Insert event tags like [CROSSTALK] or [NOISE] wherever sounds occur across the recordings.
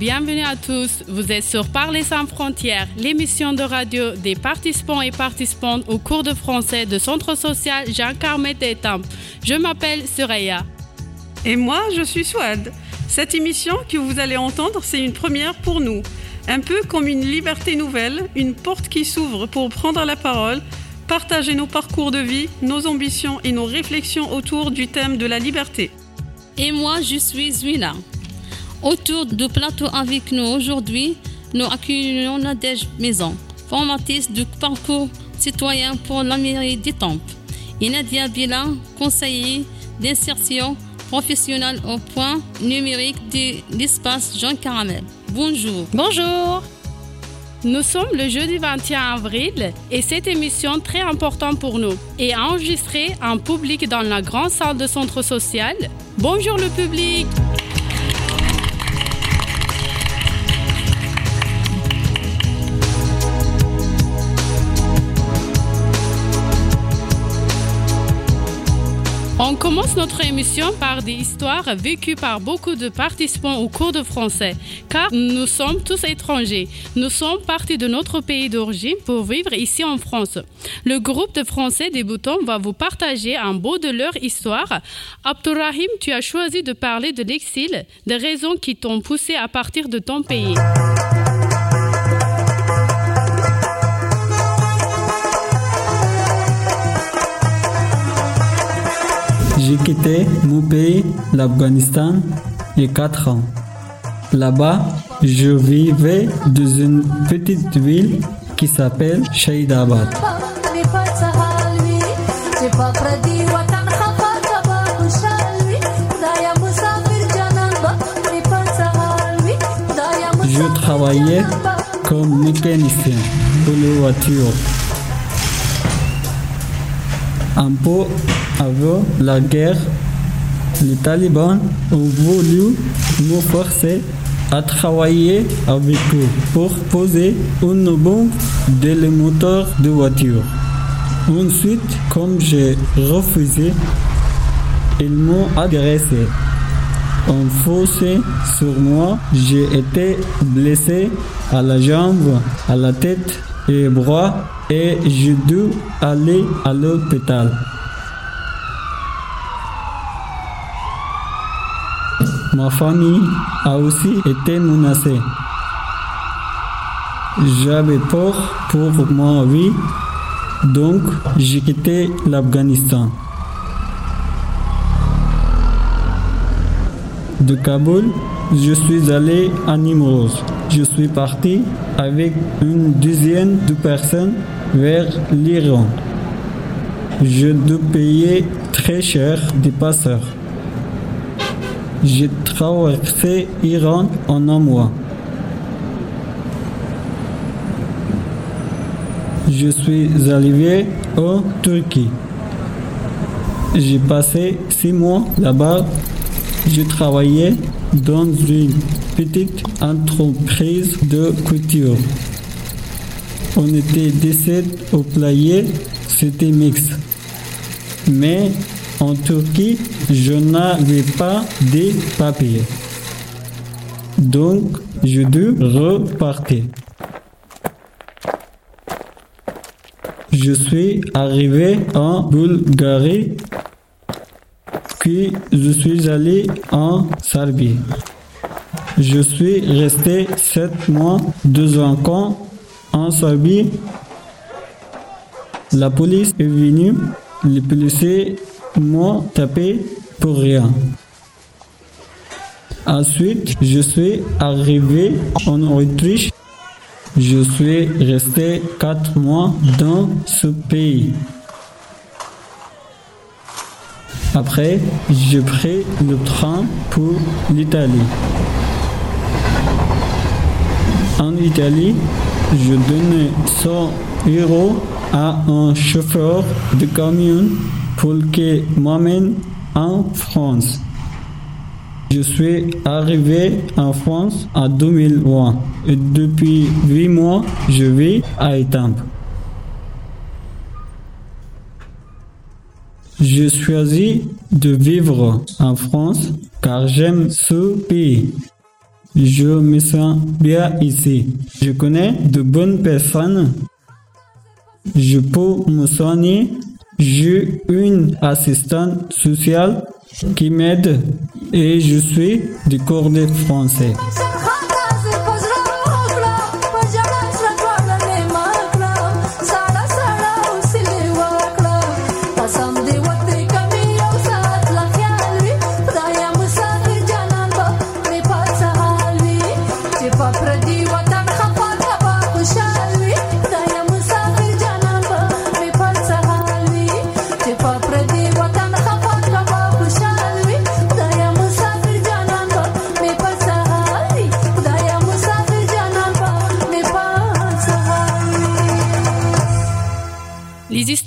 Bonjour, bienvenue à tous. Vous êtes sur Parler sans frontières, l'émission de radio des participants et participantes au cours de français de Centre social Jean Carmet Étampes. Je m'appelle Suraya. Et moi, je suis Swad. Cette émission que vous allez entendre, c'est une première pour nous. Un peu comme une liberté nouvelle, une porte qui s'ouvre pour prendre la parole, partager nos parcours de vie, nos ambitions et nos réflexions autour du thème de la liberté. Et moi, je suis Zwina. Autour du plateau avec nous aujourd'hui, nous accueillons Nadège Maison, formatrice du parcours citoyen pour la mairie d'Étampes, et Nadia Bilan, conseiller d'insertion professionnelle au point numérique de l'espace Jean Caramel. Bonjour. Bonjour. Nous sommes le jeudi 21 avril et cette émission très importante pour nous est enregistrée en public dans la grande salle de centre social. Bonjour le public. On commence notre émission par des histoires vécues par beaucoup de participants au cours de français, car nous sommes tous étrangers. Nous sommes partis de notre pays d'origine pour vivre ici en France. Le groupe de Français débutants va vous partager un bout de leur histoire. Abdurrahim, tu as choisi de parler de l'exil, des raisons qui t'ont poussé à partir de ton pays. J'ai quitté mon pays, l'Afghanistan, il y a 4 ans. Là-bas, je vivais dans une petite ville qui s'appelle Shahidabad. Je travaillais comme mécanicien pour les voitures. Un peu avant la guerre, les talibans ont voulu nous forcer à travailler avec eux pour poser une bombe dans le moteur de voiture. Ensuite, comme j'ai refusé, ils m'ont agressé. En fossé sur moi, j'ai été blessé à la jambe, à la tête et bras et j'ai dû aller à l'hôpital. Ma famille a aussi été menacée. J'avais peur pour ma vie, donc j'ai quitté l'Afghanistan. De Kaboul, je suis allé à Nimroz. Je suis parti avec une dizaine de personnes vers l'Iran. Je dois payer très cher des passeurs. J'ai l'Iran en un mois. Je suis arrivé en Turquie. J'ai passé six mois là-bas. Je travaillais dans une petite entreprise de couture. On était 17 au player, c'était mixte. Mais en Turquie, je n'avais pas de papiers. Donc, je dû repartir. Je suis arrivé en Bulgarie, puis je suis allé en Serbie. Je suis resté sept mois, deux ans en Serbie. La police est venue, les policiers m'ont tapé pour rien. Ensuite, je suis arrivé en Autriche. Je suis resté quatre mois dans ce pays. Après, j'ai pris le train pour l'Italie. En Italie, je donnais 100 euros à un chauffeur de camion qu'il m'amène en France. Je suis arrivé en France en 2020 et depuis 8 mois, je vis à Étampes. J'ai choisi de vivre en France car j'aime ce pays. Je me sens bien ici. Je connais de bonnes personnes. Je peux me soigner. J'ai une assistante sociale qui m'aide et je suis du de français.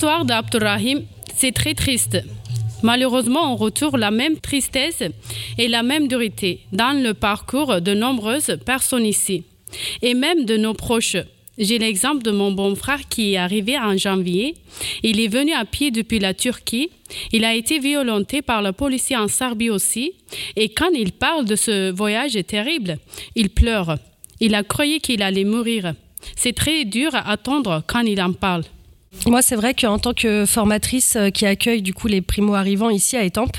L'histoire d'Abdurrahim, c'est très triste. Malheureusement, on retrouve la même tristesse et la même dureté dans le parcours de nombreuses personnes ici, et même de nos proches. J'ai l'exemple de mon bon frère qui est arrivé en janvier. Il est venu à pied depuis la Turquie. Il a été violenté par la policier en Serbie aussi. Et quand il parle de ce voyage terrible, il pleure. Il a cru qu'il allait mourir. C'est très dur à attendre quand il en parle. Moi, c'est vrai qu'en tant que formatrice euh, qui accueille du coup les primo-arrivants ici à Étampes,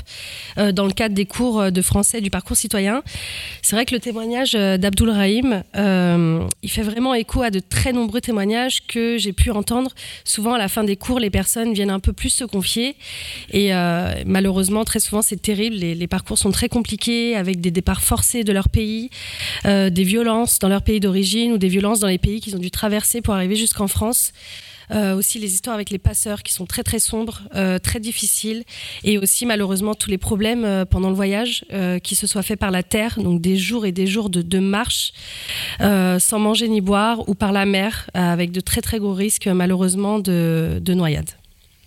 euh, dans le cadre des cours euh, de français du parcours citoyen, c'est vrai que le témoignage d'Abdul Rahim, il fait vraiment écho à de très nombreux témoignages que j'ai pu entendre. Souvent, à la fin des cours, les personnes viennent un peu plus se confier. Et malheureusement, très souvent, c'est terrible. Les, parcours sont très compliqués, avec des départs forcés de leur pays, des violences dans leur pays d'origine ou des violences dans les pays qu'ils ont dû traverser pour arriver jusqu'en France. Euh, aussi les histoires avec les passeurs qui sont très très sombres, euh, très difficiles, et aussi malheureusement tous les problèmes euh, pendant le voyage, qui se soient faits par la terre, donc des jours et des jours de, de marche, sans manger ni boire, ou par la mer, avec de très très gros risques malheureusement de, de noyade.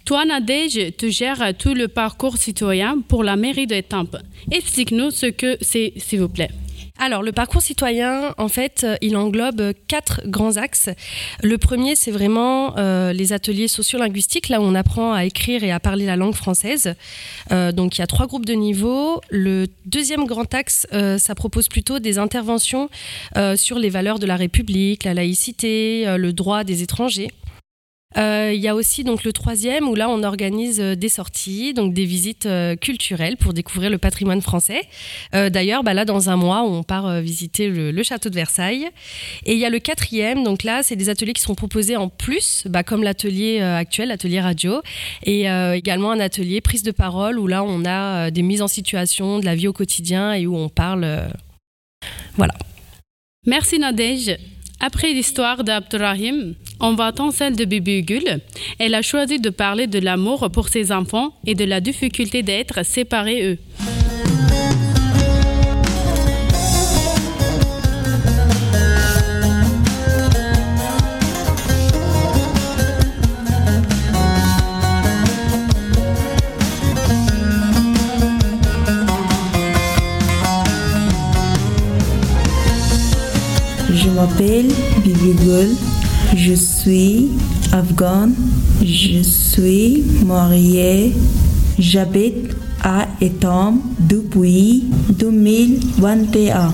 Toi, Nadège, tu gères tout le parcours citoyen pour la mairie de Tampes. Explique-nous ce que c'est, s'il vous plaît. Alors, le parcours citoyen, en fait, euh, il englobe quatre grands axes. Le premier, c'est vraiment euh, les ateliers sociolinguistiques, là où on apprend à écrire et à parler la langue française. Euh, donc, il y a trois groupes de niveau. Le deuxième grand axe, ça propose plutôt des interventions sur les valeurs de la République, la laïcité, le droit des étrangers. Euh, il y a aussi donc le troisième où là on organise euh, des sorties, donc des visites euh, culturelles pour découvrir le patrimoine français. D'ailleurs, bah là dans un mois on part visiter le, château de Versailles. Et il y a le quatrième, donc là c'est des ateliers qui seront proposés en plus, bah, comme l'atelier actuel, l'atelier radio, et également un atelier prise de parole où là on a des mises en situation de la vie au quotidien et où on parle. voilà. Merci Nadège. Après l'histoire d'Abdurrahim, va attendre celle de Bibi Gul. Elle a choisi de parler de l'amour pour ses enfants et de la difficulté d'être séparés eux. Je m'appelle Bibi Gul. Je suis afghane. Je suis mariée. J'habite à Etam depuis 2021.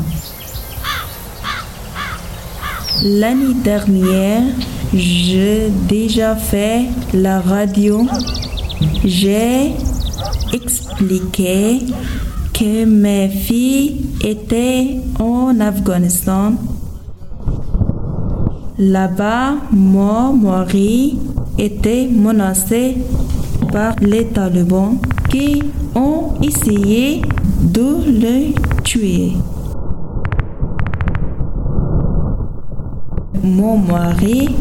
L'année dernière, j'ai déjà fait la radio. J'ai expliqué que mes filles étaient en Afghanistan Là-bas, mon mari était menacé par les talibans qui ont essayé de le tuer. Mon mari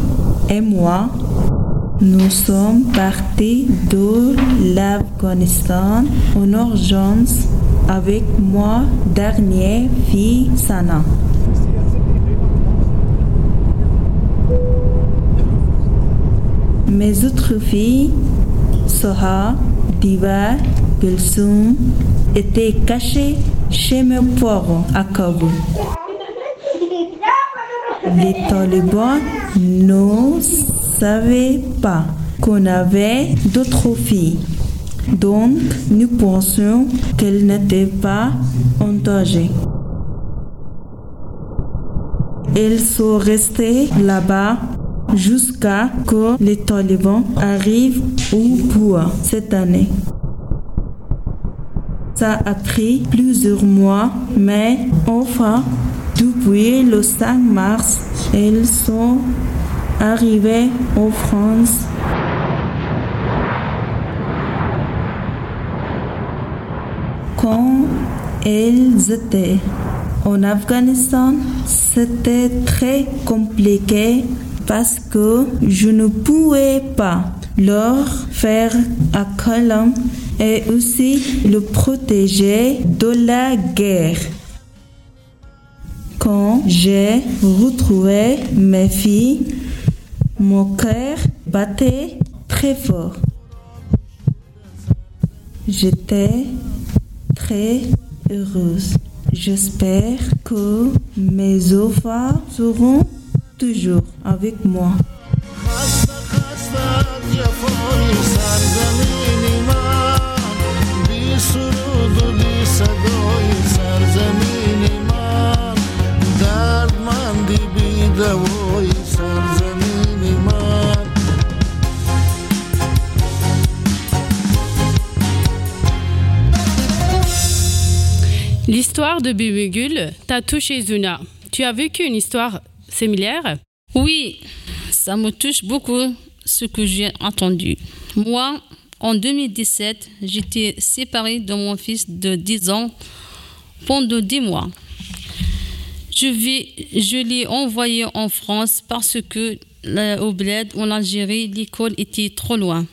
et moi, nous sommes partis de l'Afghanistan en urgence avec ma dernière fille Sana. Autres filles, Soha, Diva, Gulsum, étaient cachées chez mes parents à Kaboul. Les talibans ne savaient pas qu'on avait d'autres filles. Donc, nous pensions qu'elles n'étaient pas en danger. ils sont restés là-bas jusqu'à que les talibans arrivent au pouvoir cette année. Ça a pris plusieurs mois, mais enfin, depuis le 5 mars, ils sont arrivés en France. Quand ils étaient en Afghanistan, c'était très compliqué parce que je ne pouvais pas leur faire un câlin et aussi le protéger de la guerre. Quand j'ai retrouvé mes filles, mon cœur battait très fort. J'étais très heureuse. J'espère que mes enfants seront toujours avec moi. L'histoire de Bibigul t'a touché Zuna. Tu as vécu une histoire oui, ça me touche beaucoup ce que j'ai entendu. Moi, en 2017, j'étais séparée de mon fils de 10 ans pendant 10 mois. Je, l'ai envoyé en France parce que au bled, en Algérie, l'école était trop loin.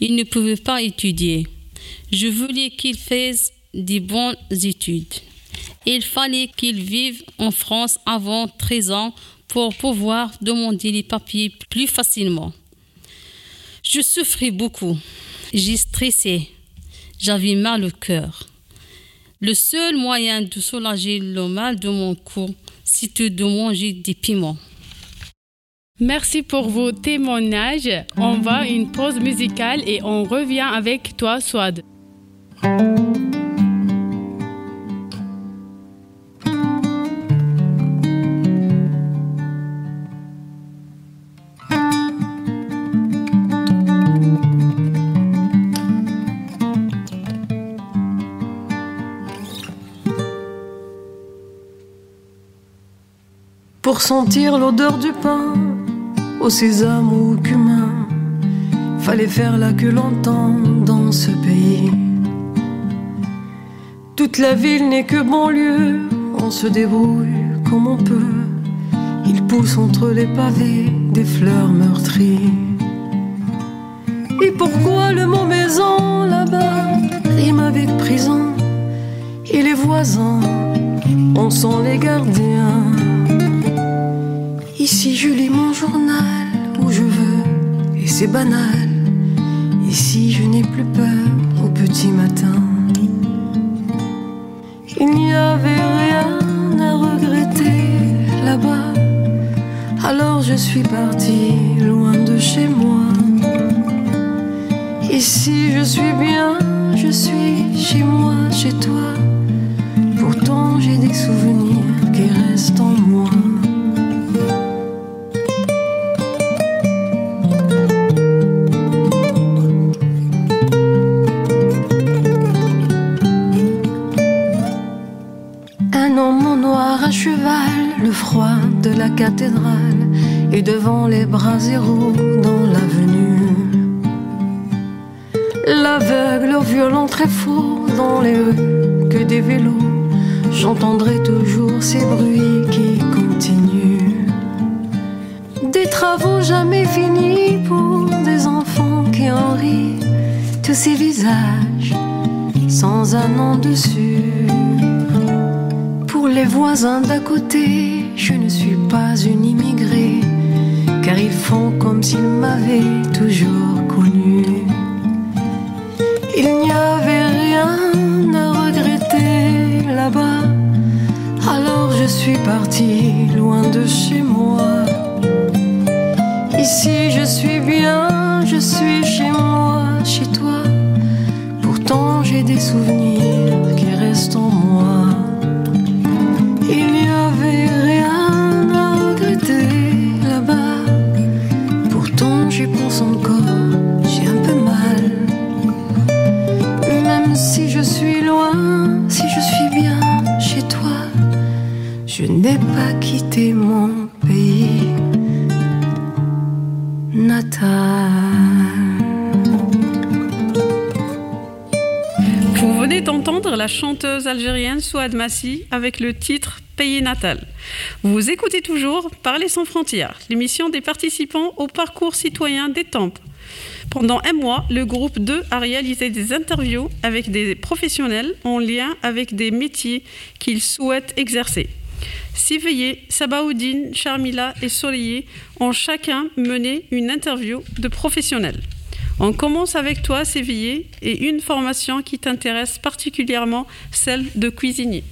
Il ne pouvait pas étudier. Je voulais qu'il fasse des bonnes études. Il fallait qu'il vive en France avant 13 ans pour pouvoir demander les papiers plus facilement. Je souffrais beaucoup. J'ai stressé. J'avais mal au cœur. Le seul moyen de soulager le mal de mon cou, c'était de manger des piments. Merci pour vos témoignages. On va à une pause musicale et on revient avec toi, Swad. Pour sentir l'odeur du pain, au sésame ou au cumin, fallait faire la queue longtemps dans ce pays. Toute la ville n'est que banlieue, on se débrouille comme on peut. Il pousse entre les pavés des fleurs meurtries. Et pourquoi le mot maison là-bas rime avec prison? Et les voisins, on sent les gardiens. Ici je lis mon journal où je veux et c'est banal. Ici je n'ai plus peur au petit matin. Il n'y avait rien à regretter là-bas. Alors je suis partie loin de chez moi. Ici je suis bien, je suis chez moi, chez toi. Pourtant j'ai des souvenirs qui restent en moi. Faux dans les rues, que des vélos, j'entendrai toujours ces bruits qui continuent. Des travaux jamais finis pour des enfants qui en rient, tous ces visages sans un nom dessus. Pour les voisins d'à côté, je ne suis pas une immigrée, car ils font comme s'ils m'avaient toujours suis partie loin de chez Vous venez d'entendre la chanteuse algérienne Souad Massi avec le titre Pays natal. Vous écoutez toujours Parler sans frontières, l'émission des participants au parcours citoyen des temples. Pendant un mois, le groupe 2 a réalisé des interviews avec des professionnels en lien avec des métiers qu'ils souhaitent exercer. Siveillé, Sabaoudine, Charmila et Soleillé ont chacun mené une interview de professionnels. On commence avec toi, Sévillé, et une formation qui t'intéresse particulièrement, celle de cuisinier.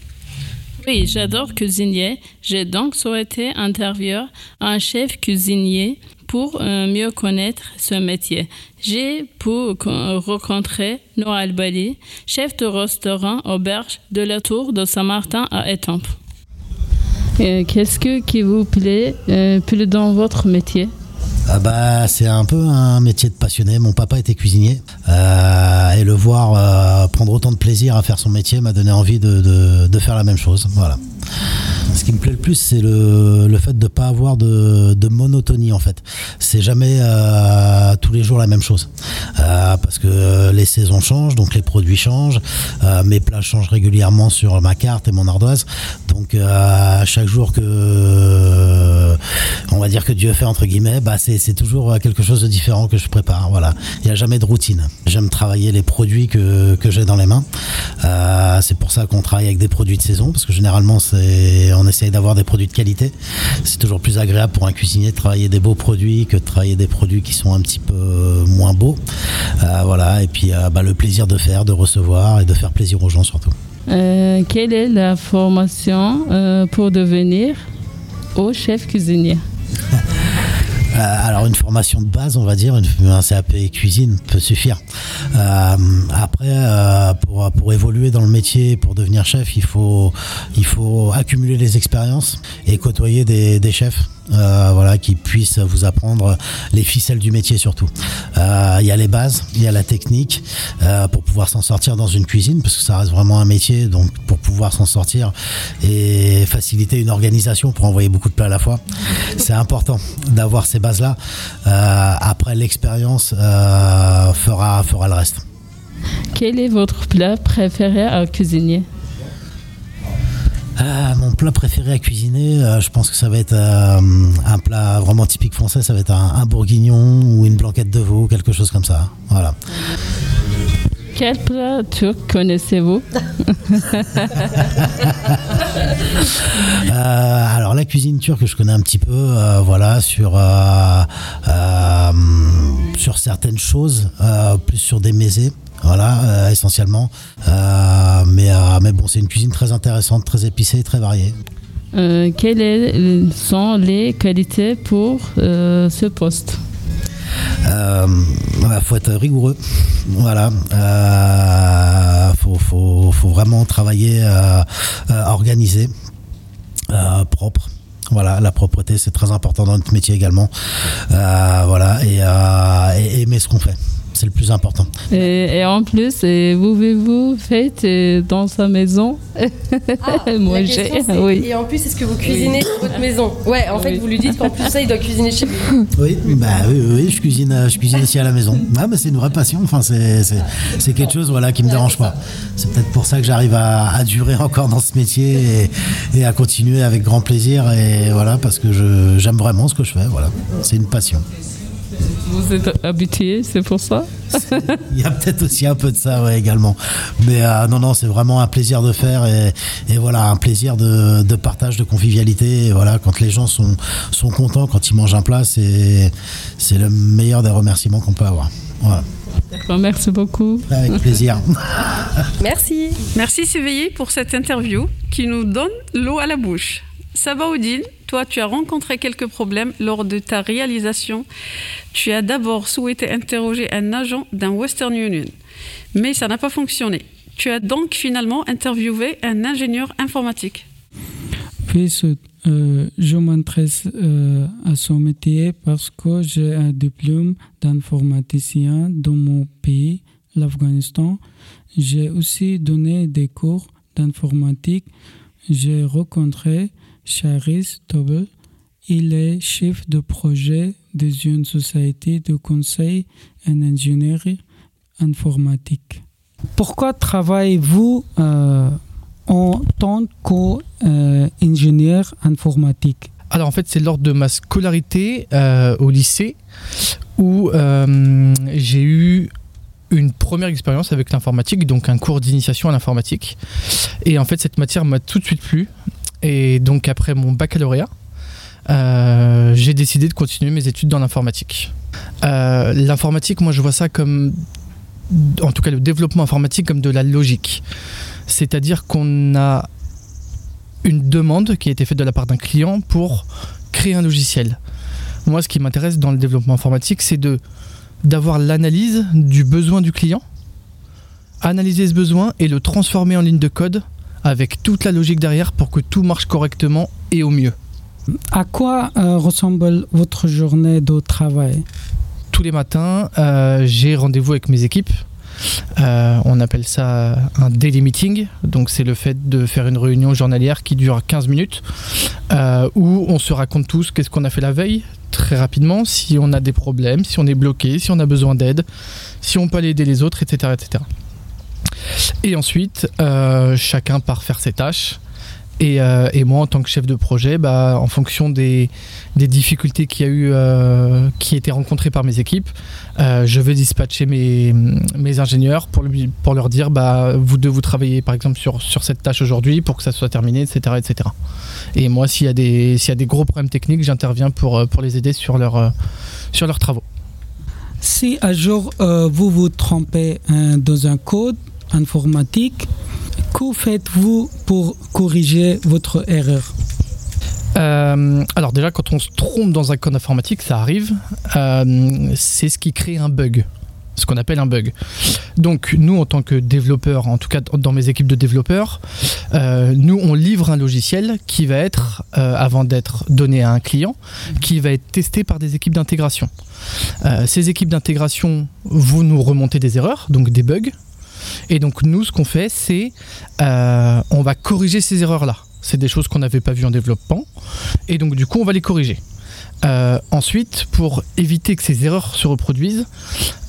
Oui, j'adore cuisiner. J'ai donc souhaité interviewer un chef cuisinier pour euh, mieux connaître ce métier. J'ai pu con- rencontrer Noël Bali, chef de restaurant auberge de la Tour de Saint-Martin à Étampes. Euh, Qu'est-ce que qui vous plaît, euh, plaît dans votre métier? Ah bah, c'est un peu un métier de passionné. Mon papa était cuisinier euh, et le voir prendre autant de plaisir à faire son métier m'a donné envie de, de- de faire la même chose. Voilà. Ce qui me plaît le plus, c'est le, fait de ne pas avoir de, de monotonie en fait. C'est jamais euh, tous les jours la même chose. Euh, parce que les saisons changent, donc les produits changent, euh, mes plats changent régulièrement sur ma carte et mon ardoise. Donc chaque jour que on va dire que Dieu fait entre guillemets, bah c'est toujours quelque chose de différent que je prépare. Voilà, il n'y a jamais de routine. J'aime travailler les produits que, que j'ai dans les mains. Euh, c'est pour ça qu'on travaille avec des produits de saison parce que généralement c'est on essaye d'avoir des produits de qualité. C'est toujours plus agréable pour un cuisinier de travailler des beaux produits que de travailler des produits qui sont un petit peu moins beaux. Euh, voilà, et puis euh, bah, le plaisir de faire, de recevoir et de faire plaisir aux gens surtout. Euh, Quelle est la formation euh, pour devenir au chef cuisinier [LAUGHS] Euh, alors une formation de base, on va dire, un CAP cuisine peut suffire. Euh, après, euh, pour, évoluer dans le métier, pour devenir chef, il faut, il faut accumuler les expériences et côtoyer des chefs. Euh, voilà, qui puissent vous apprendre les ficelles du métier surtout. Euh, Il y a les bases, il y a la technique euh, pour pouvoir s'en sortir dans une cuisine, parce que ça reste vraiment un métier, donc pour pouvoir s'en sortir et faciliter une organisation pour envoyer beaucoup de plats à la fois, c'est important d'avoir ces bases-là. Après, l'expérience fera, fera le reste. Quel est votre plat préféré à cuisiner? Euh, mon plat préféré à cuisiner, euh, je pense que ça va être euh, un plat vraiment typique français, ça va être un, un bourguignon ou une blanquette de veau, quelque chose comme ça. Voilà. Quel plat turc connaissez-vous? [LAUGHS] Euh, alors la cuisine turque, je connais un petit peu, voilà, sur sur certaines choses, euh, plus sur des mésés. Voilà, euh, essentiellement. Euh, mais, euh, mais bon, c'est une cuisine très intéressante, très épicée, très variée. Quelles sont les qualités pour ce poste? Euh, voilà, faut être rigoureux. Voilà. Faut, faut, faut vraiment travailler organisé, propre. Voilà, la propreté c'est très important dans notre métier également. Euh, voilà, et, euh, et aimer ce qu'on fait, c'est le plus important. et, et en plus, et vous vous faites euh, dans sa maison [LAUGHS] Moi, La j'ai. Oui. Et en plus, est-ce que vous cuisinez dans votre maison? Ouais, en fait, Oui. vous lui dites qu'en plus ça, il doit cuisiner chez vous. Oui, bah oui, je cuisine, je cuisine aussi à la maison. Ah, mais c'est une vraie passion. Enfin, c'est, quelque chose, voilà, qui me dérange pas. C'est peut-être pour ça que j'arrive à, à durer encore dans ce métier et, et à continuer avec grand plaisir. Et voilà, parce que je, j'aime vraiment ce que je fais. Voilà, c'est une passion. Vous êtes habitué, c'est pour ça Il y a peut-être aussi un peu de ça, ouais, également. Mais euh, non, non, c'est vraiment un plaisir de faire et, et voilà, un plaisir de, de partage, de convivialité. Et voilà, quand les gens sont, sont contents, quand ils mangent un plat, c'est, c'est le meilleur des remerciements qu'on peut avoir. Voilà, D'accord, merci beaucoup. avec plaisir. Merci. Merci Séveillé pour cette interview qui nous donne l'eau à la bouche. Sabaoudine, toi tu as rencontré quelques problèmes lors de ta réalisation. Tu as d'abord souhaité interroger un agent d'un Western Union, mais ça n'a pas fonctionné. Tu as donc finalement interviewé un ingénieur informatique. Puis, ce- euh, je m'intéresse euh, à son métier parce que j'ai un diplôme d'informaticien dans mon pays, l'Afghanistan. J'ai aussi donné des cours d'informatique j'ai rencontré Charis Tobel. Il est chef de projet des une société de conseil en ingénierie informatique. Pourquoi travaillez-vous euh, en tant qu'ingénieur informatique? Alors en fait, c'est lors de ma scolarité euh, au lycée où euh, j'ai eu une première expérience avec l'informatique, donc un cours d'initiation à l'informatique. Et en fait, cette matière m'a tout de suite plu. Et donc après mon baccalauréat, euh, j'ai décidé de continuer mes études dans l'informatique. Euh, l'informatique, moi je vois ça comme, en tout cas le développement informatique, comme de la logique. C'est-à-dire qu'on a une demande qui a été faite de la part d'un client pour créer un logiciel. Moi, ce qui m'intéresse dans le développement informatique, c'est de d'avoir l'analyse du besoin du client, analyser ce besoin et le transformer en ligne de code avec toute la logique derrière pour que tout marche correctement et au mieux. À quoi euh, ressemble votre journée de travail? Tous les matins, euh, j'ai rendez-vous avec mes équipes. Euh, on appelle ça un daily meeting. Donc, c'est le fait de faire une réunion journalière qui dure 15 minutes où on se raconte tous qu'est-ce qu'on a fait la veille, très rapidement, si on a des problèmes, si on est bloqué, si on a besoin d'aide, si on peut aller aider les autres, etc. etc. Et ensuite, euh, chacun part faire ses tâches. Et, euh, et moi, en tant que chef de projet, bah, en fonction des, des difficultés qu'il y a eu, euh, qui étaient rencontrées par mes équipes, je vais dispatcher mes, mes ingénieurs pour, pour leur dire bah, vous deux, vous travaillez par exemple sur, sur cette tâche aujourd'hui pour que ça soit terminé, etc. etc. Et moi, s'il y, a des- y a des gros problèmes techniques, j'interviens pour, pour les aider sur, leur, sur leurs travaux. Si un jour vous vous trompez euh, dans un code informatique, que faites-vous pour corriger votre erreur Euh, alors déjà, quand on se trompe dans un code informatique, ça arrive. Euh, c'est ce qui crée un bug, ce qu'on appelle un bug. Donc nous, en tant que développeurs, en tout cas dans mes équipes de développeurs, euh, nous on livre un logiciel qui va être, avant d'être donné à un client, qui va être testé par des équipes d'intégration. Ces équipes d'intégration vont nous remonter des erreurs, donc des bugs. Et donc nous, ce qu'on fait, c'est euh, on va corriger ces erreurs-là. C'est des choses qu'on n'avait pas vues en développement. Et donc du coup, on va les corriger. Euh, ensuite, pour éviter que ces erreurs se reproduisent,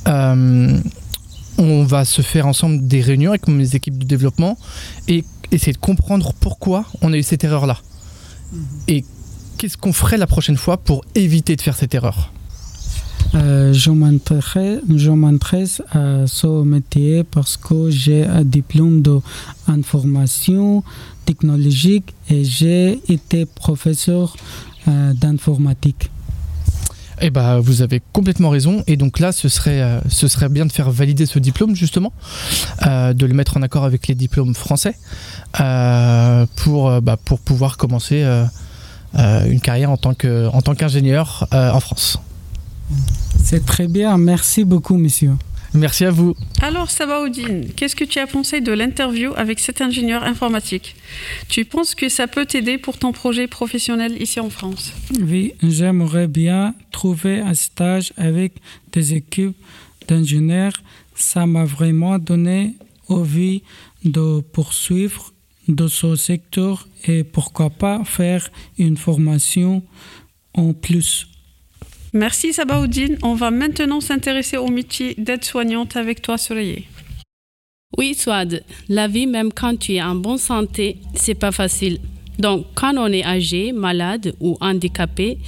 euh, on va se faire ensemble des réunions avec mes équipes de développement et essayer de comprendre pourquoi on a eu cette erreur-là. Et qu'est-ce qu'on ferait la prochaine fois pour éviter de faire cette erreur? Euh, je m'intéresse à ce métier parce que j'ai un diplôme d'information technologique et j'ai été professeur euh, d'informatique. Eh ben, vous avez complètement raison. Et donc là, ce serait, euh, ce serait bien de faire valider ce diplôme, justement, de le mettre en accord avec les diplômes français pour, bah, pour pouvoir commencer une carrière en tant qu'ingénieur en France. C'est très bien, merci beaucoup, monsieur. Merci à vous. Alors, Sabaoudine, qu'est-ce que tu as pensé de l'interview avec cet ingénieur informatique? Tu penses que ça peut t'aider pour ton projet professionnel ici en France? Oui, j'aimerais bien trouver un stage avec des équipes d'ingénieurs. Ça m'a vraiment donné envie de poursuivre dans ce secteur et pourquoi pas faire une formation en plus. Merci Sabaoudine. On va maintenant s'intéresser au métier d'aide-soignante avec toi, Soleil. Oui, Swad, la vie, même quand tu es en bonne santé, c'est pas facile. Donc, quand on est âgé, malade ou handicapé,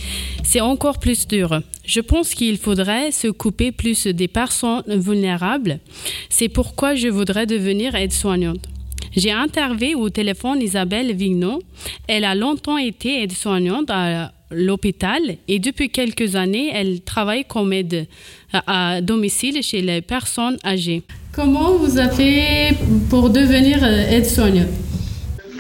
c'est encore plus dur. Je pense qu'il faudrait se couper plus des personnes vulnérables. C'est pourquoi je voudrais devenir aide-soignante. J'ai interviewé au téléphone Isabelle Vigneault. Elle a longtemps été aide-soignante à l'hôpital et depuis quelques années, elle travaille comme aide à domicile chez les personnes âgées. Comment vous avez fait pour devenir euh, aide-soignante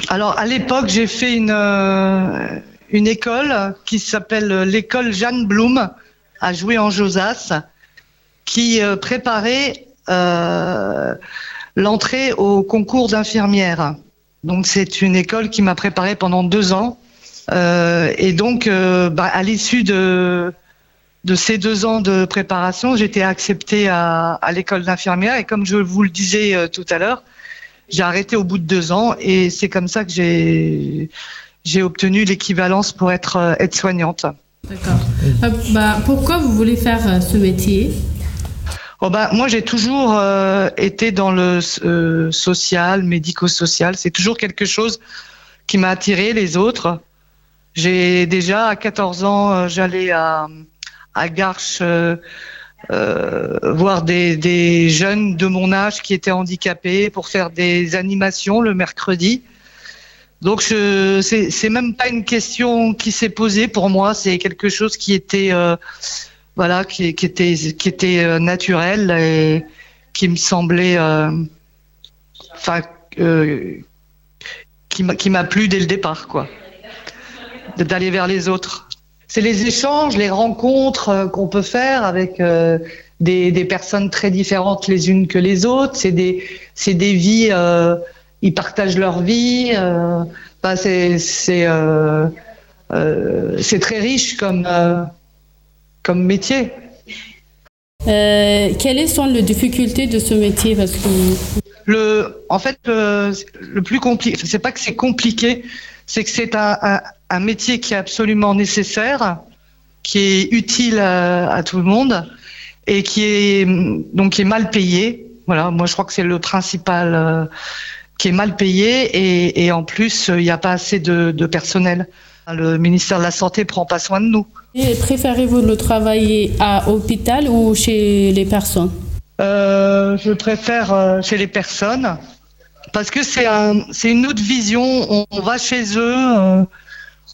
Alors, à l'époque, j'ai fait une, euh, une école qui s'appelle l'école Jeanne Blum à jouer en Josas, qui euh, préparait l'entrée au concours d'infirmière. Donc, c'est une école qui m'a préparée pendant deux ans. Euh, et donc, euh, bah, à l'issue de, de ces deux ans de préparation, j'étais acceptée à, à l'école d'infirmière. Et comme je vous le disais euh, tout à l'heure, j'ai arrêté au bout de deux ans et c'est comme ça que j'ai j'ai obtenu l'équivalence pour être aide-soignante. D'accord. Euh, bah, pourquoi vous voulez faire euh, ce métier? Oh bah, moi, j'ai toujours euh, été dans le social, médico-social. C'est toujours quelque chose qui m'a attiré les autres. J'ai déjà à 14 ans, euh, j'allais à, à Garches euh, euh, voir des, des jeunes de mon âge qui étaient handicapés pour faire des animations le mercredi. Donc je, c'est, même pas une question qui s'est posée pour moi. C'est quelque chose qui était euh, voilà, qui, qui était qui était euh, naturel et qui me semblait, euh, enfin, qui m'a plu dès le départ, quoi, d'aller vers les autres. C'est les échanges, les rencontres euh, qu'on peut faire avec euh, des, des personnes très différentes les unes que les autres. C'est des c'est des vies. euh, ils partagent leur vie. Euh, bah, c'est c'est c'est très riche comme comme métier. Quelles sont les difficultés de ce métier? Parce que Le, en fait, le, le plus compliqué, c'est pas que c'est compliqué, c'est que c'est un, un, un métier qui est absolument nécessaire, qui est utile à, à tout le monde et qui est donc qui est mal payé. Voilà, moi je crois que c'est le principal euh, qui est mal payé et, et en plus euh, il n'y a pas assez de, de personnel. Le ministère de la Santé prend pas soin de nous. Et préférez-vous le travailler à hôpital ou chez les personnes? Euh, je préfère chez les personnes parce que c'est un, une autre vision. On, on va chez eux, euh,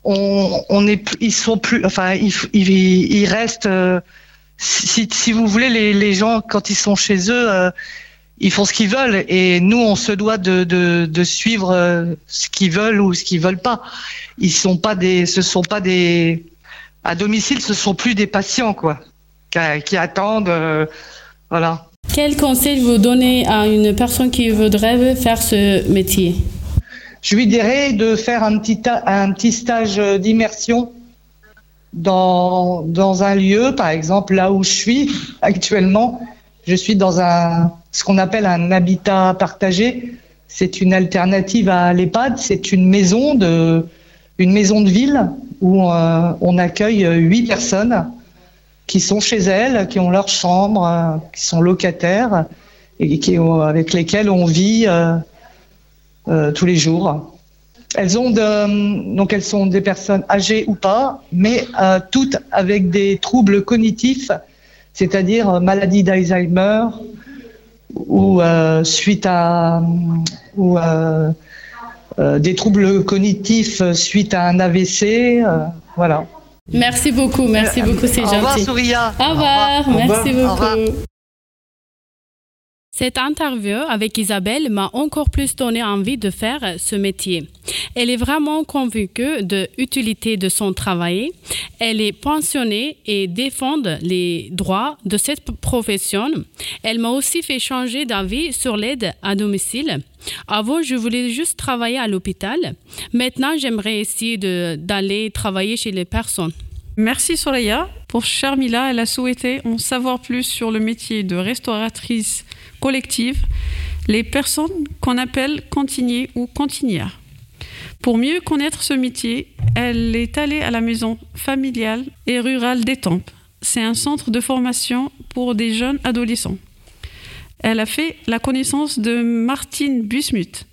on, est, ils sont plus, enfin, ils, ils, restent. euh, si, si vous voulez, les, les gens quand ils sont chez eux, euh, ils font ce qu'ils veulent et nous, on se doit de, de, de suivre euh, ce qu'ils veulent ou ce qu'ils veulent pas. Ils sont pas des, ce sont pas des, à domicile, ce sont plus des patients quoi, qui, qui attendent, voilà. Quel conseil vous donnez à une personne qui voudrait faire ce métier? Je lui dirais de faire un petit, un petit stage euh, d'immersion dans, dans un lieu, par exemple là où je suis [LAUGHS] actuellement. Je suis dans un, ce qu'on appelle un habitat partagé. C'est une alternative à l'EHPAD. C'est une maison de, une maison de ville où euh, on accueille euh, huit personnes qui sont chez elles, qui ont leur chambre, qui sont locataires et qui, avec lesquelles on vit euh, tous les jours. Elles ont de, donc elles sont des personnes âgées ou pas, mais euh, toutes avec des troubles cognitifs, c'est-à-dire euh, maladie d'Alzheimer ou euh, suite à ou euh, euh, des troubles cognitifs suite à un AVC, euh, voilà. Merci beaucoup, merci beaucoup, c'est Au gentil. revoir, Souria. Au revoir, Au revoir. merci Au revoir. Cette interview avec Isabelle m'a encore plus donné envie de faire ce métier. Elle est vraiment convaincue de l'utilité de son travail. Elle est pensionnée et défend les droits de cette profession. Elle m'a aussi fait changer d'avis sur l'aide à domicile. Avant, je voulais juste travailler à l'hôpital. Maintenant, j'aimerais essayer d'aller travailler chez les personnes. Merci Soraya. Pour Charmila, elle a souhaité en savoir plus sur le métier de restauratrice collective, les personnes qu'on appelle cantiniers ou cantinières. Pour mieux connaître ce métier, elle est allée à la maison familiale et rurale d'Étampes. C'est un centre de formation pour des jeunes adolescents. Elle a fait la connaissance de Martine Busmuth,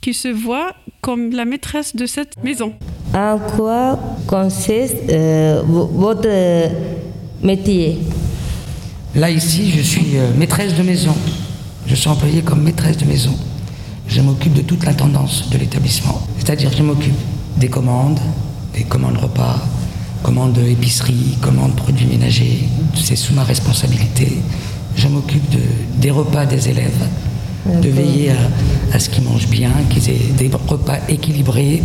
qui se voit comme la maîtresse de cette maison. En quoi consiste euh, vo- votre euh, métier? Là, ici, je suis euh, maîtresse de maison. Je suis employée comme maîtresse de maison. Je m'occupe de toute l'intendance de l'établissement. C'est-à-dire, je m'occupe des commandes, des commandes repas, commandes épicerie, commandes produits ménagers. C'est sous ma responsabilité. Je m'occupe de- des repas des élèves, de veiller à, à ce qu'ils mangent bien, qu'ils aient des repas équilibrés.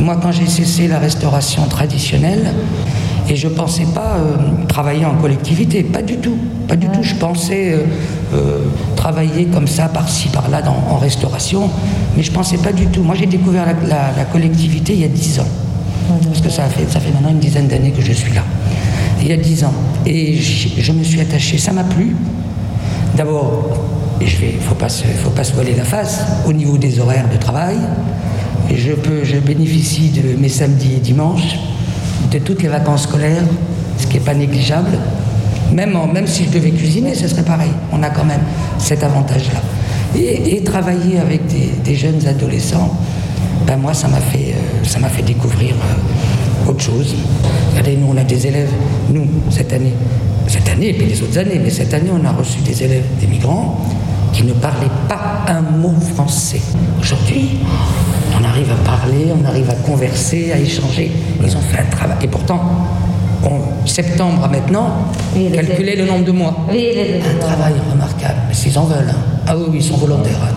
Moi, quand j'ai cessé la restauration traditionnelle, et je ne pensais pas euh, travailler en collectivité, pas du tout, pas du tout. Je pensais euh, euh, travailler comme ça, par-ci, par-là, dans- en restauration, mais je ne pensais pas du tout. Moi, j'ai découvert la, la- la collectivité il y a dix ans, parce que ça fait, ça fait maintenant une dizaine d'années que je suis là. Il y a dix ans. Et je me suis attaché, ça m'a plu. D'abord, et je vais, faut pas se, faut pas se voiler la face au niveau des horaires de travail. Et je peux, je bénéficie de mes samedis et dimanches, de toutes les vacances scolaires, ce qui n'est pas négligeable. Même, en- même si je devais cuisiner, ce serait pareil. On a quand même cet avantage-là. Et, travailler avec des, jeunes adolescents, ben moi, ça m'a fait, euh, fait découvrir euh, autre chose. Regardez, nous, on a des élèves, nous, cette année, cette année et puis les autres années, mais cette année, on a reçu des élèves, des migrants, qui ne parlaient pas un mot français. Aujourd'hui, on arrive à parler, on arrive à converser, à échanger. Ils ont fait un travail. Et pourtant, en septembre à maintenant, calculez le nombre de mois. Un travail remarquable. S'ils en veulent. hein. Ah oui, oui, ils sont volontaires. hein.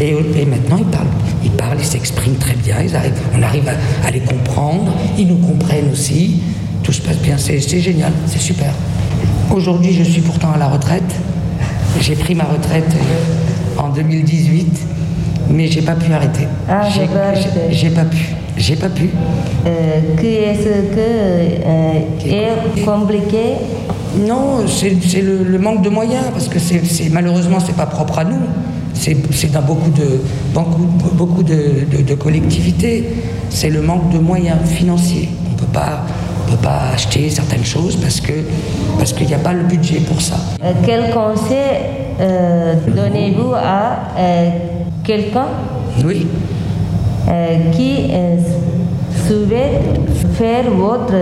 Et, et maintenant, ils parlent. Ils parlent, ils s'expriment très bien. Ils arrivent, on arrive à, à les comprendre. Ils nous comprennent aussi. Tout se passe bien. C'est génial. C'est super. Aujourd'hui, je suis pourtant à la retraite. J'ai pris ma retraite euh, en 2018, mais j'ai pas pu arrêter. Ah, J'ai- j'ai pas pu. J'ai pas pu. Euh, qui est-ce que euh, est compliqué Non, c'est le, le manque de moyens, parce que c'est malheureusement, c'est pas propre à nous. C'est dans beaucoup de, beaucoup, beaucoup de, de- de collectivités. C'est le manque de moyens financiers. On peut pas, peut pas acheter certaines choses parce que parce qu'il n'y a pas le budget pour ça. Euh, Quel conseil euh, donnez-vous à euh, quelqu'un Oui. qui souhaite faire votre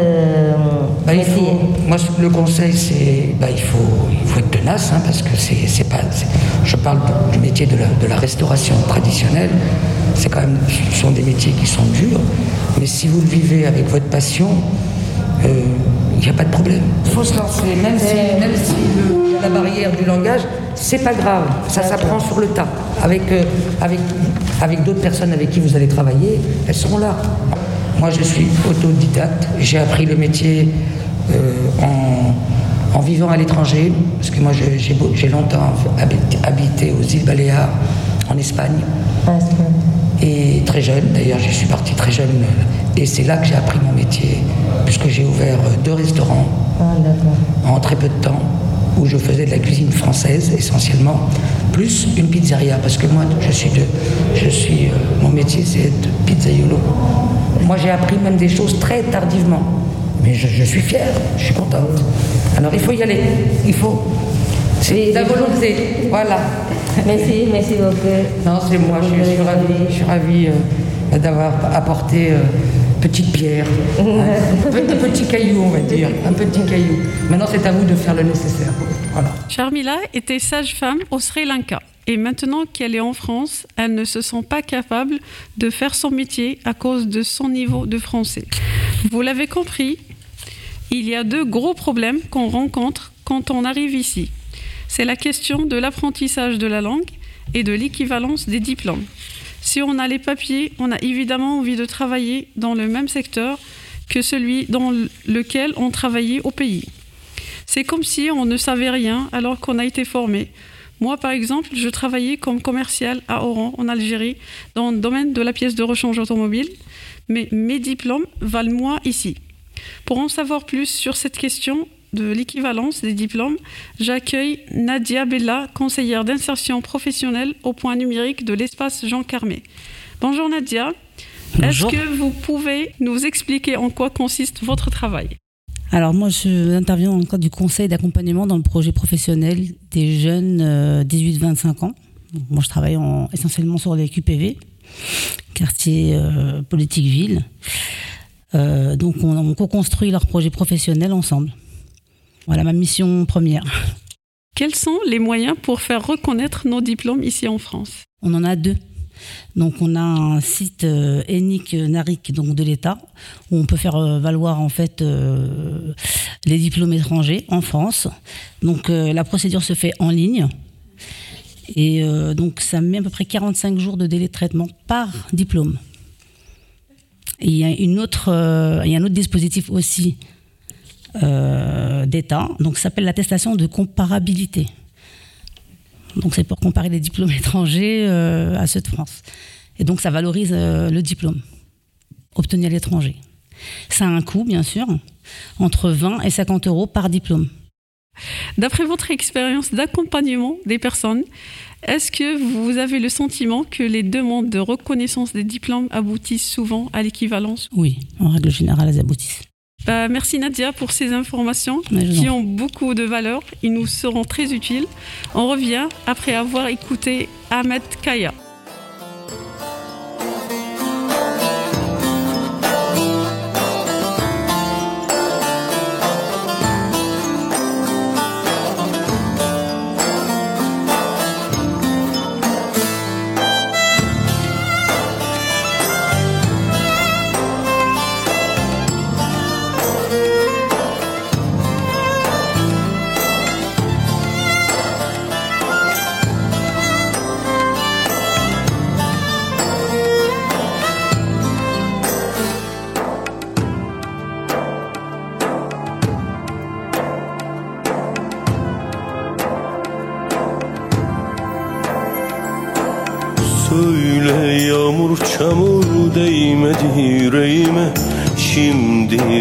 Bah, métier? faut, moi, le conseil, c'est bah, il, faut, il faut être tenace, hein, parce que c'est c'est pas. Je parle du, métier de la, de la restauration traditionnelle. C'est quand même, ce sont des métiers qui sont durs, mais si vous le vivez avec votre passion, il n'y a pas de problème. Il faut se lancer, même si, même si le- la barrière du langage, c'est pas grave, ça s'apprend sur le tas. Avec, euh, avec, avec d'autres personnes avec qui vous allez travailler, elles seront là. Moi, je suis autodidacte. J'ai appris le métier euh, en, en vivant à l'étranger, parce que moi, j'ai longtemps habité, habité aux îles Baléares, en Espagne. Et très jeune, d'ailleurs, je suis parti très jeune. euh, Et c'est là que j'ai appris mon métier, puisque j'ai ouvert euh, deux restaurants Ah, en très peu de temps, où je faisais de la cuisine française essentiellement, plus une pizzeria, parce que moi, je suis de, je suis, euh, mon métier, c'est être pizzaiolo. Moi, j'ai appris même des choses très tardivement, mais je, je suis fier, je suis contente. Alors, il faut y aller, il faut. C'est la volonté, voilà. Merci, merci beaucoup. Non, c'est moi, je, suis- je suis ravie, je suis ravie, euh, d'avoir apporté euh, petite pierre, [LAUGHS] un, pe- un petit caillou, on va dire, un petit caillou. Maintenant, c'est à vous de faire le nécessaire. Voilà. Charmila était sage-femme au Sri Lanka. Et maintenant qu'elle est en France, elle ne se sent pas capable de faire son métier à cause de son niveau de français. Vous l'avez compris, il y a deux gros problèmes qu'on rencontre quand on arrive ici. C'est la question de l'apprentissage de la langue et de l'équivalence des diplômes. Si on a les papiers, on a évidemment envie de travailler dans le même secteur que celui dans lequel on travaillait au pays. C'est comme si on ne savait rien alors qu'on a été formé. Moi, par exemple, je travaillais comme commercial à Oran, en Algérie, dans le domaine de la pièce de rechange automobile, mais mes diplômes valent moins ici. Pour en savoir plus sur cette question de l'équivalence des diplômes, j'accueille Nadia Bella, conseillère d'insertion professionnelle au point numérique de l'espace Jean Carmé. Bonjour Nadia. Est-ce que vous pouvez nous expliquer en quoi consiste votre travail? Alors moi, je interviens dans le cadre du conseil d'accompagnement dans le projet professionnel des jeunes euh, 18-25 ans. Donc, moi, je travaille en- essentiellement sur les QPV, quartier euh, politique ville. Euh, donc on, on co-construit leur projet professionnel ensemble. Voilà ma mission première. [LAUGHS] Quels sont les moyens pour faire reconnaître nos diplômes ici en France? On en a deux. Donc on a un site euh, ENIC NARIC donc de l'État où on peut faire euh, valoir en fait euh, les diplômes étrangers en France. Donc euh, la procédure se fait en ligne et euh, donc ça met à peu près 45 jours de délai de traitement par diplôme. Et il y a une autre, euh, il y a un autre dispositif aussi euh, d'État, donc ça s'appelle l'attestation de comparabilité. Donc c'est pour comparer les diplômes [LAUGHS] étrangers euh, à ceux de France. Et donc ça valorise euh, le diplôme obtenu à l'étranger. Ça a un coût, bien sûr, entre 20 et 50 euros par diplôme. D'après votre expérience d'accompagnement des personnes, est-ce que vous avez le sentiment que les demandes de reconnaissance des diplômes aboutissent souvent à l'équivalence? Oui, en règle générale, elles aboutissent. Bah, merci Nadia pour ces informations qui ont beaucoup de valeur. Ils nous seront très utiles. On revient après avoir écouté Ahmed Kaya.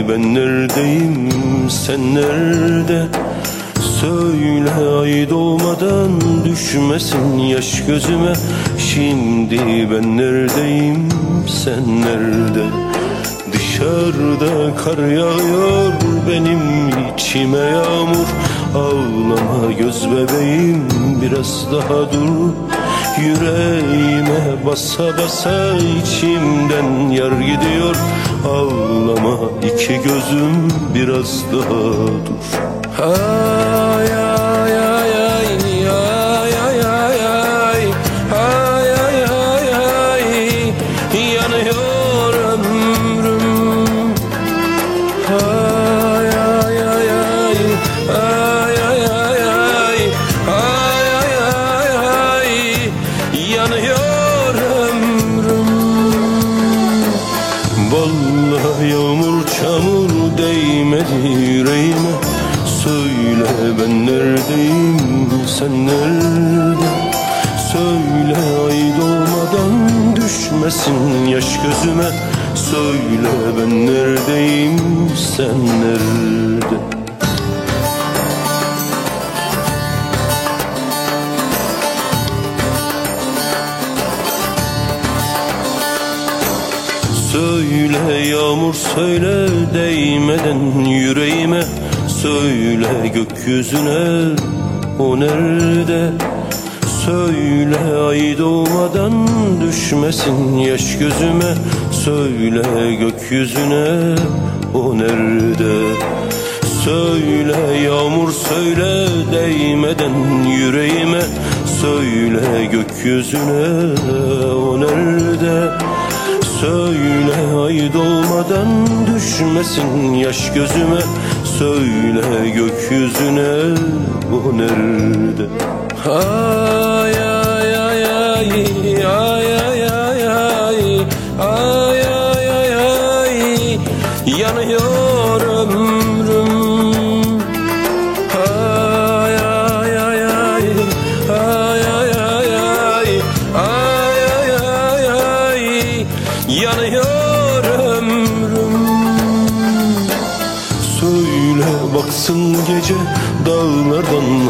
Ben neredeyim? Sen nerede? Söyle ay doğmadan düşmesin yaş gözüme. Şimdi ben neredeyim? Sen nerede? Dışarıda kar yağıyor benim içime yağmur. Ağlama göz bebeğim biraz daha dur Yüreğime basa basa içimden yar gidiyor. Ağlama iki gözüm biraz daha dur. Ay sen nerede Söyle ay doğmadan düşmesin yaş gözüme. Söyle ben neredeyim sen nerede Söyle yağmur söyle değmeden yüreğime. Söyle gökyüzüne o nerede? Söyle ay doğmadan düşmesin yaş gözüme. Söyle gökyüzüne o nerede? Söyle yağmur söyle değmeden yüreğime. Söyle gökyüzüne o nerede? Söyle ay doğmadan düşmesin yaş gözüme Söyle gökyüzüne o nerede ay ay ay ay ay ay ay ay ay ay ay yanıyor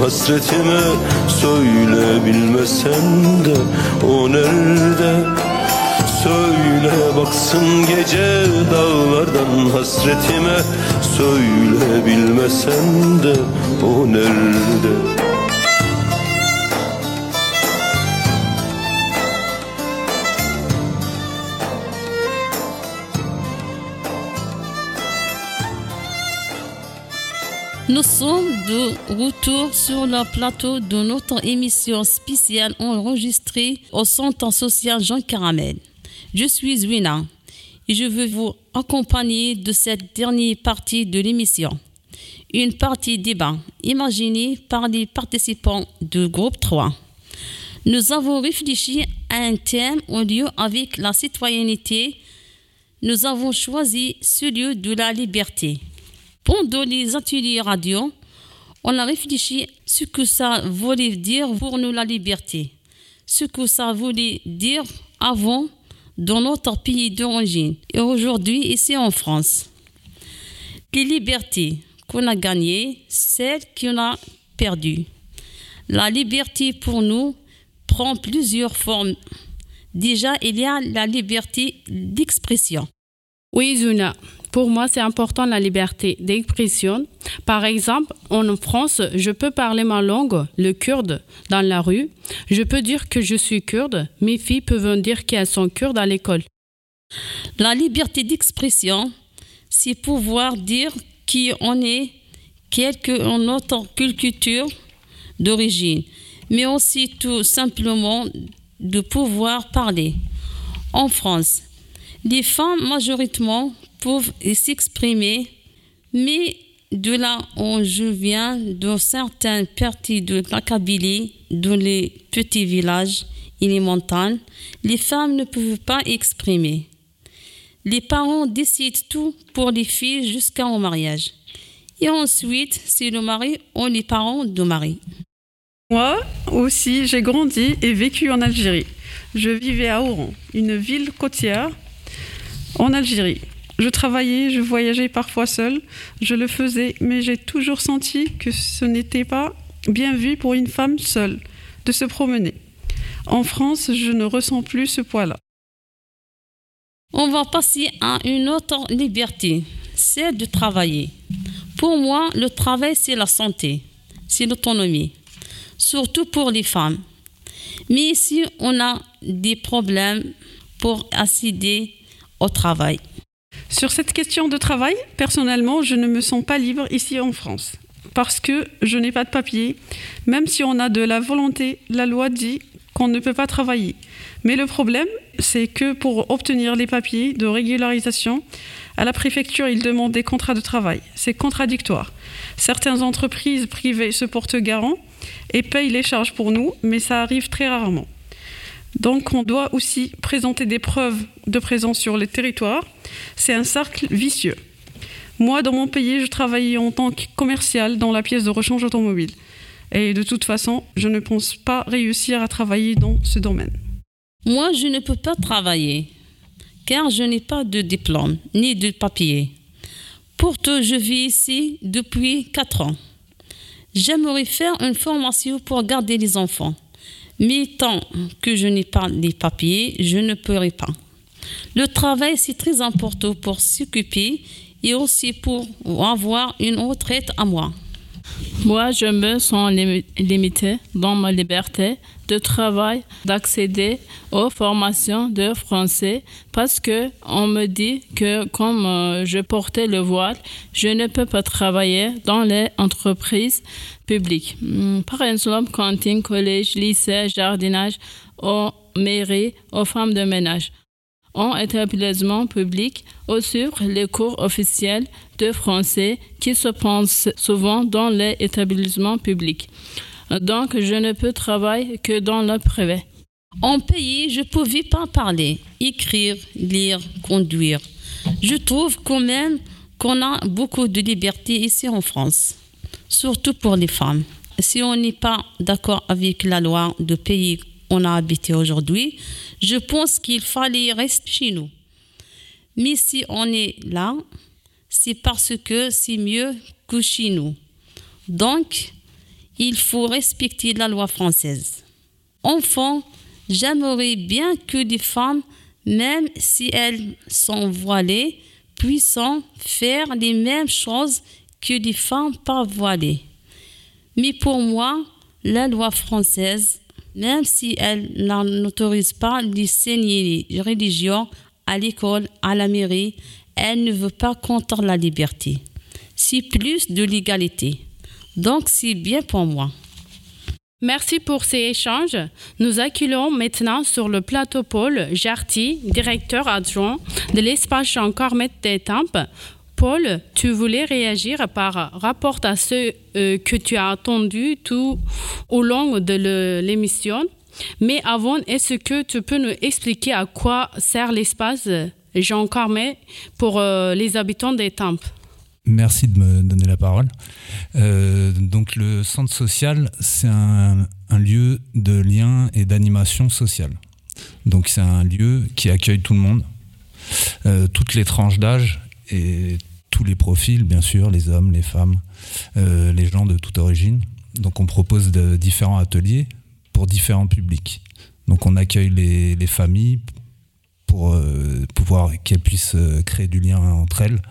hasretime Söyle bilmesen de o nerede? Söyle baksın gece dağlardan hasretime Söyle bilmesen de o nerede Nous sommes de retour sur le plateau de notre émission spéciale enregistrée au Centre social Jean Caramel. Je suis Zwina et je veux vous accompagner de cette dernière partie de l'émission. Une partie débat imaginée par les participants du groupe 3. Nous avons réfléchi à un thème au lieu avec la citoyenneté. Nous avons choisi celui de la liberté. Pendant les ateliers radio, on a réfléchi ce que ça voulait dire pour nous la liberté, ce que ça voulait dire avant dans notre pays d'origine et aujourd'hui ici en France. Les libertés, qu'on a gagné, celle qu'on a perdue. La liberté pour nous prend plusieurs formes. Déjà, il y a la liberté d'expression. Oui, Zuna. Pour moi, c'est important la liberté d'expression. Par exemple, en France, je peux parler ma langue, le kurde, dans la rue. Je peux dire que je suis kurde. Mes filles peuvent dire qu'elles sont kurdes à l'école. La liberté d'expression, c'est pouvoir dire qui on est, quelle que notre culture d'origine, mais aussi tout simplement de pouvoir parler. En France, les femmes majoritairement peuvent s'exprimer, mais de là où je viens, dans certaines parties de la Kabylie, dans les petits villages et les montagnes, les femmes ne peuvent pas exprimer. Les parents décident tout pour les filles jusqu'au mariage. Et ensuite, c'est le mari ou les parents du mari. Moi aussi, j'ai grandi et vécu en Algérie. Je vivais à Oran, une ville côtière en Algérie. Je travaillais, je voyageais parfois seule, je le faisais, mais j'ai toujours senti que ce n'était pas bien vu pour une femme seule de se promener. En France, je ne ressens plus ce poids-là. On va passer à une autre liberté, c'est de travailler. Pour moi, le travail, c'est la santé, c'est l'autonomie, surtout pour les femmes. Mais ici, on a des problèmes pour accéder au travail. Sur cette question de travail, personnellement, je ne me sens pas libre ici en France. Parce que je n'ai pas de papier. Même si on a de la volonté, la loi dit qu'on ne peut pas travailler. Mais le problème, c'est que pour obtenir les papiers de régularisation, à la préfecture, ils demandent des contrats de travail. C'est contradictoire. Certaines entreprises privées se portent garant et payent les charges pour nous, mais ça arrive très rarement. Donc on doit aussi présenter des preuves de présence sur les territoires. C'est un cercle vicieux. Moi, dans mon pays, je travaillais en tant que commercial dans la pièce de rechange automobile. Et de toute façon, je ne pense pas réussir à travailler dans ce domaine. Moi, je ne peux pas travailler car je n'ai pas de diplôme ni de papier. Pourtant, je vis ici depuis 4 ans. J'aimerais faire une formation pour garder les enfants. Mais tant que je n'ai pas les papiers, je ne pourrai pas. Le travail, c'est très important pour s'occuper et aussi pour avoir une retraite à moi. Moi, je me sens limitée dans ma liberté de travail, d'accéder aux formations de français parce que on me dit que comme euh, je portais le voile, je ne peux pas travailler dans les entreprises publiques. Hmm, par exemple, cantine, collège, lycée, jardinage, aux mairies, aux femmes de ménage en établissement public ou sur les cours officiels de français qui se pensent souvent dans les établissements publics. Donc, je ne peux travailler que dans le privé. En pays, je ne pouvais pas parler, écrire, lire, conduire. Je trouve quand même qu'on a beaucoup de liberté ici en France, surtout pour les femmes. Si on n'est pas d'accord avec la loi du pays on a habité aujourd'hui, je pense qu'il fallait rester chez nous. Mais si on est là, c'est parce que c'est mieux que chez nous. Donc, il faut respecter la loi française. Enfin, j'aimerais bien que les femmes, même si elles sont voilées, puissent faire les mêmes choses que les femmes pas voilées. Mais pour moi, la loi française même si elle n'autorise pas les religions à l'école, à la mairie, elle ne veut pas contre la liberté. C'est plus de l'égalité. Donc c'est bien pour moi. Merci pour ces échanges. Nous accueillons maintenant sur le plateau Paul Jarty, directeur adjoint de l'espace Jean Cormet des Tempes, Paul, tu voulais réagir par rapport à ce euh, que tu as entendu tout au long de l'émission. Mais avant, est-ce que tu peux nous expliquer à quoi sert l'espace Jean Carmet pour euh, les habitants des Tempes? Merci de me donner la parole. Euh, donc le centre social, c'est un, lieu de lien et d'animation sociale. Donc c'est un lieu qui accueille tout le monde, toutes les tranches d'âge et tous les profils, bien sûr, les hommes, les femmes, euh, les gens de toute origine. Donc on propose de différents ateliers pour différents publics. Donc on accueille les, les familles pour euh, pouvoir qu'elles puissent euh, créer du lien entre elles,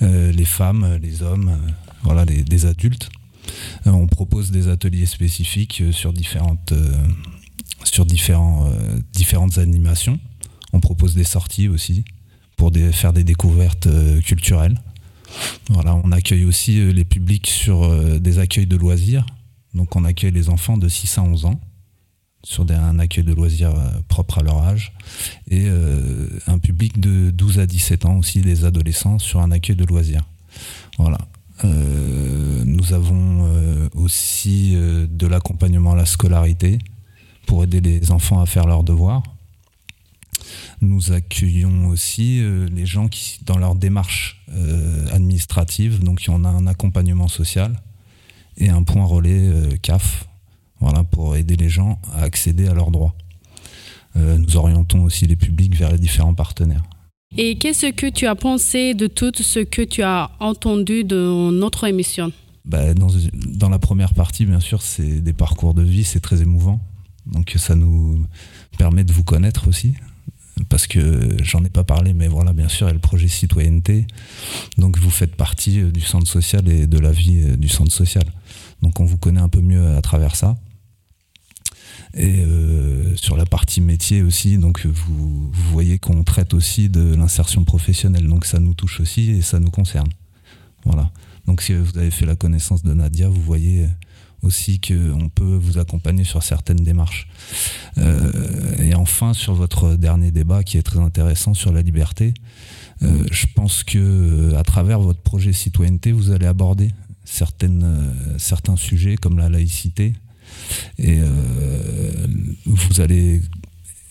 les femmes, les hommes, voilà, les, des adultes. On propose des ateliers spécifiques sur différentes, sur différents, différentes animations. On propose des sorties aussi pour faire des découvertes euh, culturelles. Voilà, on accueille aussi euh, les publics sur euh, des accueils de loisirs. Donc on accueille les enfants de 6 à 11 ans sur un accueil de loisirs propre à leur âge et un public de 12 à 17 ans aussi, des adolescents sur un accueil de loisirs. Voilà. Nous avons aussi de l'accompagnement à la scolarité pour aider les enfants à faire leurs devoirs. Nous accueillons aussi euh, les gens qui, dans leur démarche euh, administrative, donc on a un accompagnement social et un point relais euh, CAF, voilà, pour aider les gens à accéder à leurs droits. Nous orientons aussi les publics vers les différents partenaires. Et qu'est-ce que tu as pensé de tout ce que tu as entendu dans notre émission? Bah, dans, dans la première partie, bien sûr, c'est des parcours de vie, c'est très émouvant. Donc ça nous permet de vous connaître aussi. Parce que j'en ai pas parlé, mais voilà, bien sûr, il y a le projet citoyenneté. Donc vous faites partie euh, du centre social et de la vie euh, du centre social. Donc on vous connaît un peu mieux à travers ça. Et euh, sur la partie métier aussi, donc vous, vous voyez qu'on traite aussi de l'insertion professionnelle. Donc ça nous touche aussi et ça nous concerne. Voilà. Donc si vous avez fait la connaissance de Nadia, vous voyez aussi qu'on peut vous accompagner sur certaines démarches. Euh, et enfin, sur votre dernier débat qui est très intéressant sur la liberté, euh, je pense que euh, à travers votre projet citoyenneté, vous allez aborder certaines, certains sujets comme la laïcité et vous allez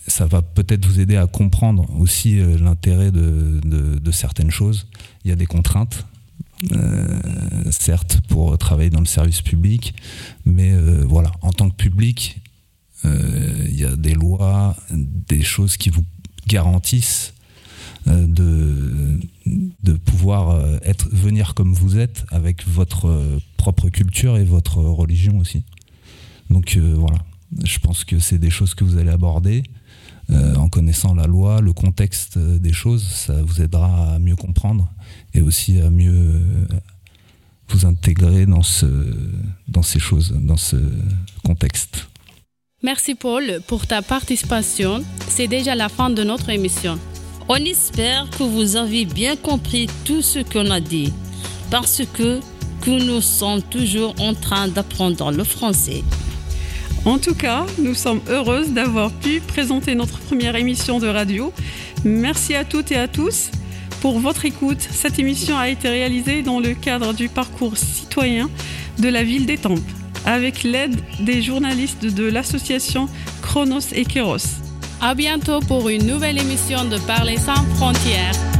ça va peut-être vous aider à comprendre aussi l'intérêt de, certaines choses. Il y a des contraintes, certes, pour travailler dans le service public, mais euh, voilà, en tant que public, euh, il y a des lois, des choses qui vous garantissent euh, de, de pouvoir euh, être, venir comme vous êtes avec votre euh, propre culture et votre religion aussi. Donc euh, voilà, je pense que c'est des choses que vous allez aborder. Euh, en connaissant la loi, le contexte euh, des choses, ça vous aidera à mieux comprendre et aussi à mieux euh, vous intégrer dans, ce, dans ces choses, dans ce contexte. Merci Paul pour ta participation. C'est déjà la fin de notre émission. On espère que vous avez bien compris tout ce qu'on a dit, parce que, que nous sommes toujours en train d'apprendre le français. En tout cas, nous sommes heureuses d'avoir pu présenter notre première émission de radio. Merci à toutes et à tous pour votre écoute. Cette émission a été réalisée dans le cadre du parcours citoyen de la ville d'Étampes, avec l'aide des journalistes de l'association Chronos et Kéros. À bientôt pour une nouvelle émission de Parler sans frontières.